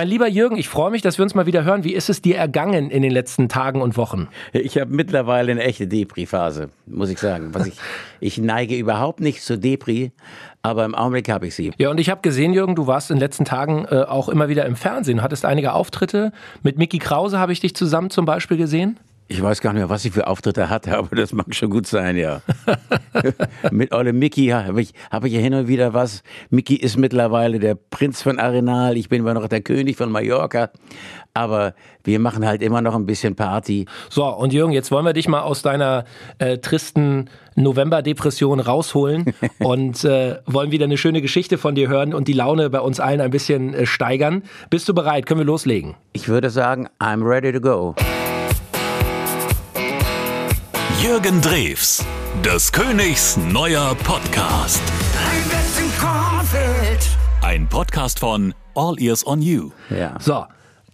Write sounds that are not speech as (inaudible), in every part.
Mein lieber Jürgen, ich freue mich, dass wir uns mal wieder hören. Wie ist es dir ergangen in den letzten Tagen und Wochen? Ich habe mittlerweile eine echte Depri-Phase, muss ich sagen. Was ich, (laughs) ich neige überhaupt nicht zur Depri, aber im Augenblick habe ich sie. Ja, und ich habe gesehen, Jürgen, du warst in den letzten Tagen äh, auch immer wieder im Fernsehen, hattest einige Auftritte. Mit Mickey Krause habe ich dich zusammen zum Beispiel gesehen. Ich weiß gar nicht mehr, was ich für Auftritte hatte, (laughs) aber das mag schon gut sein, ja. (laughs) Mit Olle Mickey habe ich, hab ich ja hin und wieder was. Mickey ist mittlerweile der Prinz von Arenal, ich bin immer noch der König von Mallorca. Aber wir machen halt immer noch ein bisschen Party. So, und Jürgen, jetzt wollen wir dich mal aus deiner äh, tristen November-Depression rausholen (laughs) und äh, wollen wieder eine schöne Geschichte von dir hören und die Laune bei uns allen ein bisschen äh, steigern. Bist du bereit? Können wir loslegen? Ich würde sagen, I'm ready to go. Jürgen Drews, des Königs neuer Podcast. Ein Podcast von All Ears on You. Ja. So.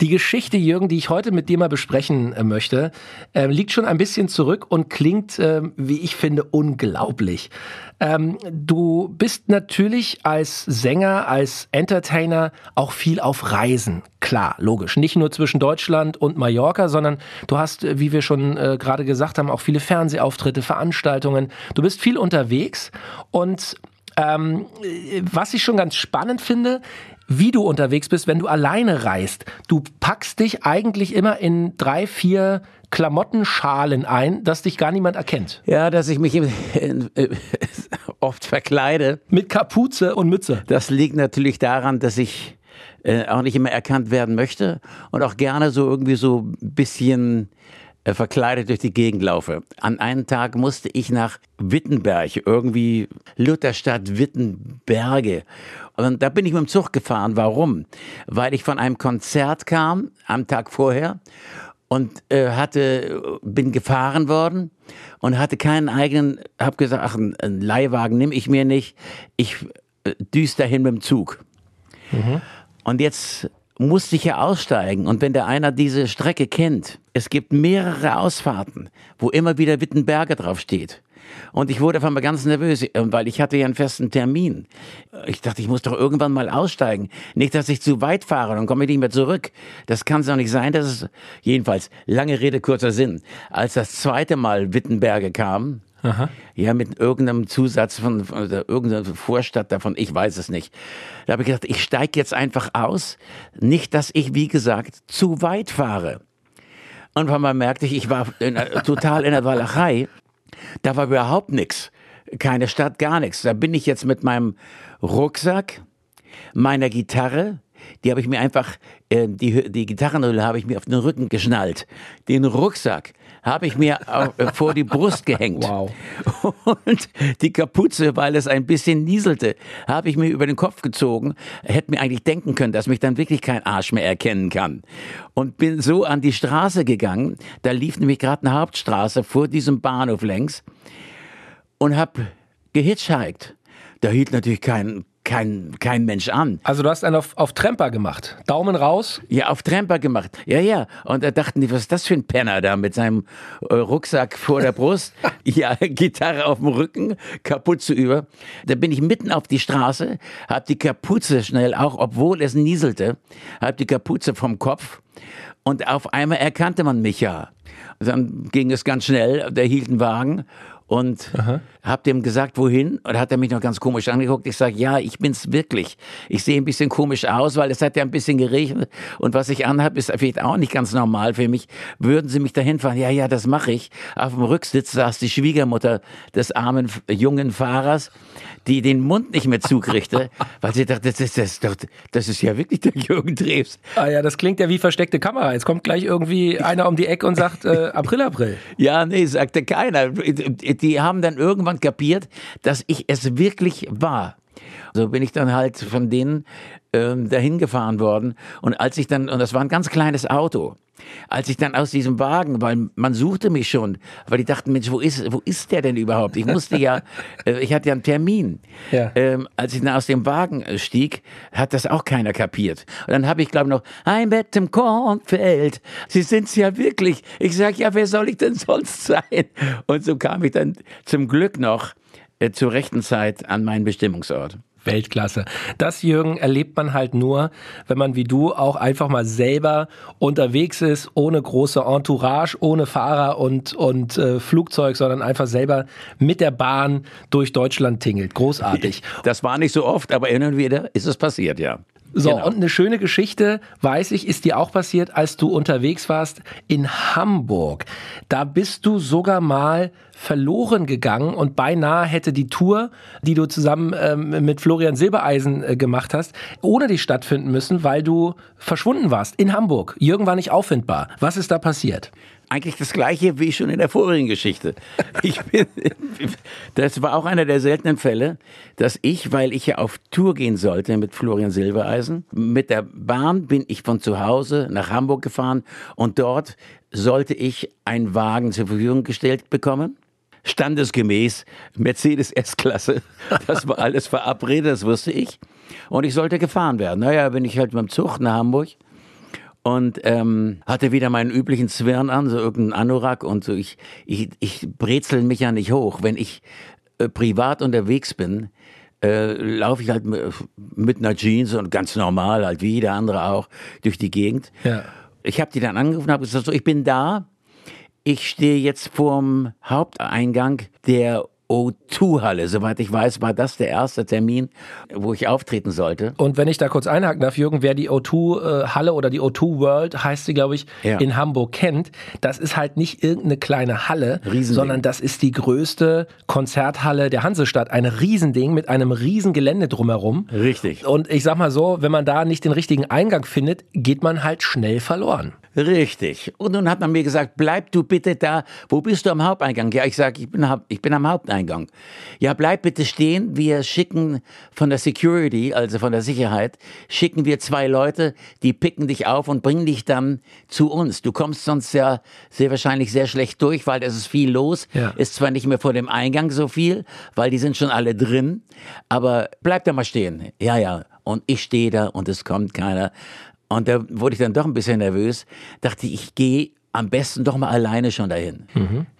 Die Geschichte, Jürgen, die ich heute mit dir mal besprechen äh, möchte, äh, liegt schon ein bisschen zurück und klingt, äh, wie ich finde, unglaublich. Ähm, du bist natürlich als Sänger, als Entertainer auch viel auf Reisen. Klar, logisch. Nicht nur zwischen Deutschland und Mallorca, sondern du hast, äh, wie wir schon äh, gerade gesagt haben, auch viele Fernsehauftritte, Veranstaltungen. Du bist viel unterwegs und ähm, was ich schon ganz spannend finde, wie du unterwegs bist, wenn du alleine reist. Du packst dich eigentlich immer in drei, vier Klamottenschalen ein, dass dich gar niemand erkennt. Ja, dass ich mich äh, (laughs) oft verkleide. Mit Kapuze und Mütze. Das liegt natürlich daran, dass ich äh, auch nicht immer erkannt werden möchte und auch gerne so irgendwie so ein bisschen verkleidet durch die Gegend laufe. An einem Tag musste ich nach Wittenberg, irgendwie Lutherstadt Wittenberge. Und da bin ich mit dem Zug gefahren. Warum? Weil ich von einem Konzert kam am Tag vorher und äh, hatte bin gefahren worden und hatte keinen eigenen habe gesagt ach einen Leihwagen nehme ich mir nicht ich äh, düst dahin mit dem Zug mhm. und jetzt musste ich ja aussteigen. Und wenn der einer diese Strecke kennt, es gibt mehrere Ausfahrten, wo immer wieder Wittenberge draufsteht. Und ich wurde auf einmal ganz nervös, äh, weil ich hatte ja einen festen Termin. Ich dachte, ich muss doch irgendwann mal aussteigen. Nicht, dass ich zu weit fahre, dann komme ich nicht mehr zurück. Das kann es doch nicht sein. dass es jedenfalls, lange Rede, kurzer Sinn. Als das zweite Mal Wittenberge kam, Aha. Ja, mit irgendeinem Zusatz von, von irgendeiner Vorstadt davon, ich weiß es nicht. Da habe ich gedacht, ich steige jetzt einfach aus. Nicht, dass ich, wie gesagt, zu weit fahre. Und weil man merkte ich, ich war in, (laughs) total in der Walachei. Da war überhaupt nichts. Keine Stadt, gar nichts. Da bin ich jetzt mit meinem Rucksack, meiner Gitarre, die habe ich mir einfach, äh, die, die Gitarrenhülle habe ich mir auf den Rücken geschnallt. Den Rucksack habe ich mir äh, vor die Brust gehängt. Wow. Und die Kapuze, weil es ein bisschen nieselte, habe ich mir über den Kopf gezogen. Hätte mir eigentlich denken können, dass mich dann wirklich kein Arsch mehr erkennen kann. Und bin so an die Straße gegangen. Da lief nämlich gerade eine Hauptstraße vor diesem Bahnhof längs. Und habe gehitchhiked. Da hielt natürlich kein kein, kein Mensch an. Also du hast einen auf, auf Tremper gemacht. Daumen raus? Ja, auf Tremper gemacht. Ja, ja. Und da dachten die, was ist das für ein Penner da mit seinem äh, Rucksack vor der Brust? (laughs) ja, Gitarre auf dem Rücken, Kapuze über. Da bin ich mitten auf die Straße, hab die Kapuze schnell, auch obwohl es nieselte, hab die Kapuze vom Kopf und auf einmal erkannte man mich ja. Dann ging es ganz schnell, der hielt einen Wagen und Aha. hab dem gesagt, wohin. Und hat er mich noch ganz komisch angeguckt. Ich sage, ja, ich bin's wirklich. Ich sehe ein bisschen komisch aus, weil es hat ja ein bisschen geregnet. Und was ich anhab, ist vielleicht auch nicht ganz normal für mich. Würden Sie mich dahin fahren? Ja, ja, das mache ich. Auf dem Rücksitz saß die Schwiegermutter des armen jungen Fahrers, die den Mund nicht mehr zukriegte, (laughs) weil sie dachte, das ist, das, ist doch, das ist ja wirklich der Jürgen Drews. Ah ja, das klingt ja wie versteckte Kamera. Jetzt kommt gleich irgendwie einer um die Ecke und sagt, äh, April, April. Ja, nee, sagte keiner die haben dann irgendwann kapiert, dass ich es wirklich war. So bin ich dann halt von denen ähm, dahin gefahren worden. Und als ich dann, und das war ein ganz kleines Auto, als ich dann aus diesem Wagen, weil man suchte mich schon, weil die dachten, Mensch, wo ist, wo ist der denn überhaupt? Ich musste ja, (laughs) äh, ich hatte ja einen Termin. Ja. Ähm, als ich dann aus dem Wagen äh, stieg, hat das auch keiner kapiert. Und dann habe ich, glaube ich, noch, ein Bett im Kornfeld, Sie sind's ja wirklich. Ich sag, ja, wer soll ich denn sonst (laughs) sein? Und so kam ich dann zum Glück noch äh, zur rechten Zeit an meinen Bestimmungsort. Weltklasse. Das, Jürgen, erlebt man halt nur, wenn man wie du auch einfach mal selber unterwegs ist, ohne große Entourage, ohne Fahrer und, und äh, Flugzeug, sondern einfach selber mit der Bahn durch Deutschland tingelt. Großartig. Das war nicht so oft, aber hin und wieder ist es passiert, ja. So, Genau. und eine schöne Geschichte, weiß ich, ist dir auch passiert, als du unterwegs warst in Hamburg. Da bist du sogar mal verloren gegangen und beinahe hätte die Tour, die du zusammen ähm, mit Florian Silbereisen äh, gemacht hast, ohne dich stattfinden müssen, weil du verschwunden warst in Hamburg. Jürgen war nicht auffindbar. Was ist da passiert? Eigentlich das gleiche wie schon in der vorigen Geschichte. Ich bin, das war auch einer der seltenen Fälle, dass ich, weil ich ja auf Tour gehen sollte mit Florian Silbereisen, mit der Bahn bin ich von zu Hause nach Hamburg gefahren und dort sollte ich einen Wagen zur Verfügung gestellt bekommen. Standesgemäß Mercedes S-Klasse. Das war alles verabredet, das wusste ich. Und ich sollte gefahren werden. Naja, bin ich halt mit dem Zug nach Hamburg und ähm, hatte wieder meinen üblichen Zwirn an, so irgendeinen Anorak und so. Ich, ich, ich brezel mich ja nicht hoch. Wenn ich äh, privat unterwegs bin, äh, laufe ich halt mit, einer Jeans und ganz normal, halt wie jeder andere auch, durch die Gegend. Ja. Ich habe die dann angerufen und habe gesagt, so, ich bin da. Ich stehe jetzt vorm Haupteingang der O2-Halle. Soweit ich weiß, war das der erste Termin, wo ich auftreten sollte. Und wenn ich da kurz einhaken darf, Jürgen, wer die O2-Halle oder die O2 World, heißt sie, glaube ich, Ja. in Hamburg kennt, das ist halt nicht irgendeine kleine Halle, Riesending. sondern das ist die größte Konzerthalle der Hansestadt. Ein Riesending mit einem riesen Gelände drumherum. Richtig. Und ich sag mal so, wenn man da nicht den richtigen Eingang findet, geht man halt schnell verloren. Richtig. Und nun hat man mir gesagt, bleib du bitte da. Wo bist du am Haupteingang? Ja, ich sage, ich bin, ich bin am Haupteingang. Ja, bleib bitte stehen. Wir schicken von der Security, also von der Sicherheit, schicken wir zwei Leute, die picken dich auf und bringen dich dann zu uns. Du kommst sonst ja sehr wahrscheinlich sehr schlecht durch, weil es ist viel los. Ja. Ist zwar nicht mehr vor dem Eingang so viel, weil die sind schon alle drin, aber bleib da mal stehen. Ja, ja. Und ich stehe da und es kommt keiner. Und da wurde ich dann doch ein bisschen nervös. Dachte, ich gehe am besten doch mal alleine schon dahin.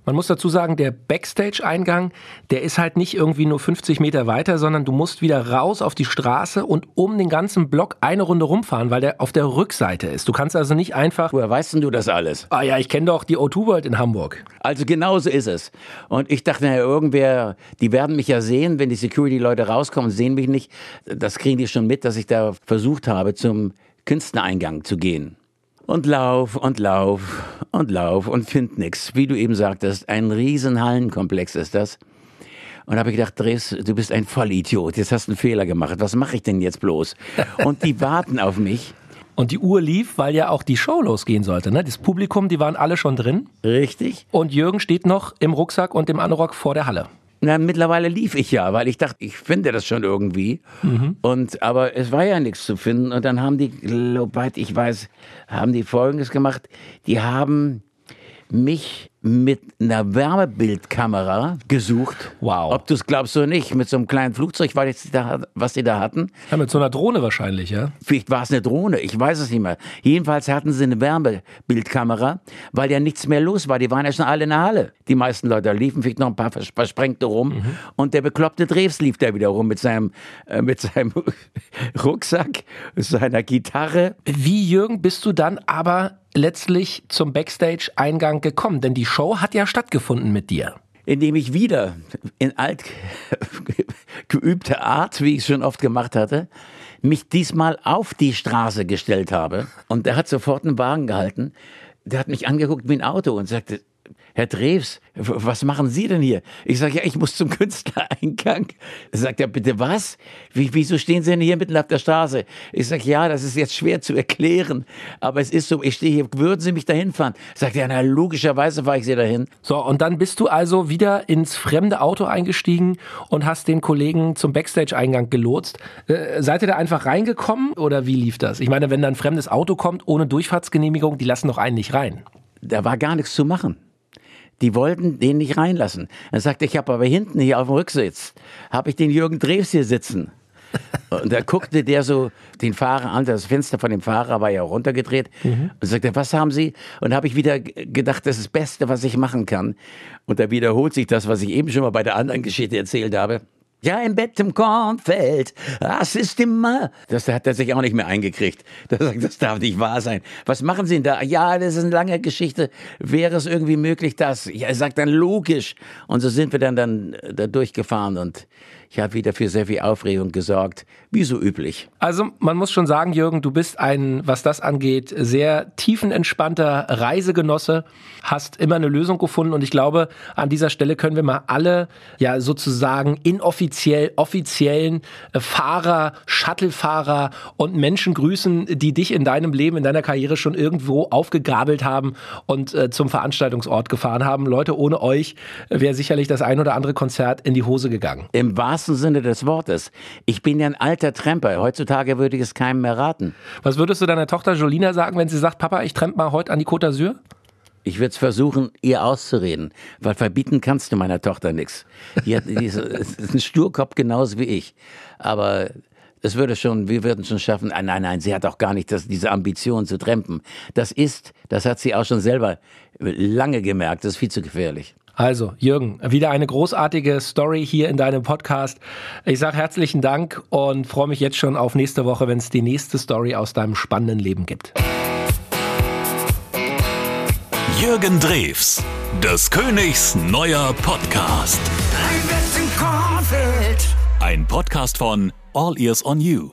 Man muss dazu sagen, der Backstage-Eingang, der ist halt nicht irgendwie nur 50 Meter weiter, sondern du musst wieder raus auf die Straße und um den ganzen Block eine Runde rumfahren, weil der auf der Rückseite ist. Du kannst also nicht einfach, Woher weißt denn du das alles? ah ja, ich kenne doch die O2 World in Hamburg. Also genauso ist es. Und ich dachte, naja, irgendwer, die werden mich ja sehen, wenn die Security-Leute rauskommen, sehen mich nicht. Das kriegen die schon mit, dass ich da versucht habe, zum Künstlereingang zu gehen. Und lauf und lauf und lauf und find nix. Wie du eben sagtest, ein riesen Hallenkomplex ist das. Und habe ich gedacht, Dres, du bist ein Vollidiot. Jetzt hast du einen Fehler gemacht. Was mache ich denn jetzt bloß? Und die warten auf mich. Und die Uhr lief, weil ja auch die Show losgehen sollte. Ne? Das Publikum, die waren alle schon drin. Richtig? Und Jürgen steht noch im Rucksack und im Anorak vor der Halle. Na, mittlerweile lief ich ja, weil ich dachte, ich finde das schon irgendwie. Und, aber es war ja nichts zu finden. Und dann haben die, soweit ich weiß, haben die Folgendes gemacht. Die haben mich mit einer Wärmebildkamera gesucht. Wow. Ob du es glaubst oder nicht, mit so einem kleinen Flugzeug, was sie da hatten. Ja, mit so einer Drohne wahrscheinlich, ja. Vielleicht war es eine Drohne, ich weiß es nicht mehr. Jedenfalls hatten sie eine Wärmebildkamera, weil ja nichts mehr los war. Die waren ja schon alle in der Halle. Die meisten Leute liefen, vielleicht noch ein paar vers- Versprengte rum. Und der bekloppte Drews lief da wieder rum mit seinem, äh, mit seinem (laughs) Rucksack, seiner Gitarre. Wie, Jürgen, bist du dann aber letztlich zum Backstage-Eingang gekommen? Denn die Show hat ja stattgefunden mit dir. indem ich wieder in alt geübter Art, wie ich es schon oft gemacht hatte, mich diesmal auf die Straße gestellt habe. Und der hat sofort einen Wagen gehalten. Der hat mich angeguckt wie ein Auto und sagte, Herr Drews, was machen Sie denn hier? Ich sage, ja, ich muss zum (laughs) Künstlereingang. Er sagt er, bitte was? Wie, wieso stehen Sie denn hier mitten auf der Straße? Ich sage, ja, das ist jetzt schwer zu erklären, aber es ist so, ich stehe hier, würden Sie mich dahin fahren? Sagt er, na, logischerweise fahre ich Sie dahin. So, und dann bist du also wieder ins fremde Auto eingestiegen und hast den Kollegen zum Backstage-Eingang gelotst. Äh, seid ihr da einfach reingekommen oder wie lief das? Ich meine, wenn da ein fremdes Auto kommt ohne Durchfahrtsgenehmigung, die lassen doch einen nicht rein. da war gar nichts zu machen. Die wollten den nicht reinlassen. Er sagte, ich habe aber hinten hier auf dem Rücksitz, habe ich den Jürgen Drews hier sitzen. (laughs) Und da guckte der so den Fahrer an, das Fenster von dem Fahrer war ja runtergedreht und sagte, was haben Sie? Und habe ich wieder gedacht, das ist das Beste, was ich machen kann. Und da wiederholt sich das, was ich eben schon mal bei der anderen Geschichte erzählt habe. Ja, im Bett im Kornfeld, das ist immer. Das hat er sich auch nicht mehr eingekriegt. (laughs) Das, das darf nicht wahr sein. Was machen Sie denn da? Ja, das ist eine lange Geschichte. Wäre es irgendwie möglich, dass? Ja, er sagt dann logisch. Und so sind wir dann, dann da durchgefahren und ich habe wieder für sehr viel Aufregung gesorgt, wie so üblich. Also man muss schon sagen, Jürgen, du bist ein, was das angeht, sehr tiefenentspannter Reisegenosse, hast immer eine Lösung gefunden und ich glaube, an dieser Stelle können wir mal alle ja sozusagen inoffiziell, offiziellen äh, Fahrer, Shuttlefahrer und Menschen grüßen, die dich in deinem Leben, in deiner Karriere schon irgendwo aufgegabelt haben und äh, zum Veranstaltungsort gefahren haben. Leute, ohne euch wäre sicherlich das ein oder andere Konzert in die Hose gegangen. Im wahrsten Sinne des Wortes. Ich bin ja ein alter Tremper. Heutzutage würde ich es keinem mehr raten. Was würdest du deiner Tochter Jolina sagen, wenn sie sagt, Papa, ich trempe mal heute an die Côte d'Azur? Ich würde es versuchen, ihr auszureden, weil verbieten kannst du meiner Tochter nichts. Die, die ist, (laughs) ist ein Sturkopf genauso wie ich. Aber es würde schon, wir würden schon schaffen. Nein, nein, nein, sie hat auch gar nicht das, diese Ambition zu trempen. Das ist, das hat sie auch schon selber lange gemerkt, das ist viel zu gefährlich. Also, Jürgen, wieder eine großartige Story hier in deinem Podcast. Ich sage herzlichen Dank und freue mich jetzt schon auf nächste Woche, wenn es die nächste Story aus deinem spannenden Leben gibt. Jürgen Drews, des Königs neuer Podcast. Ein Podcast von All Ears on You.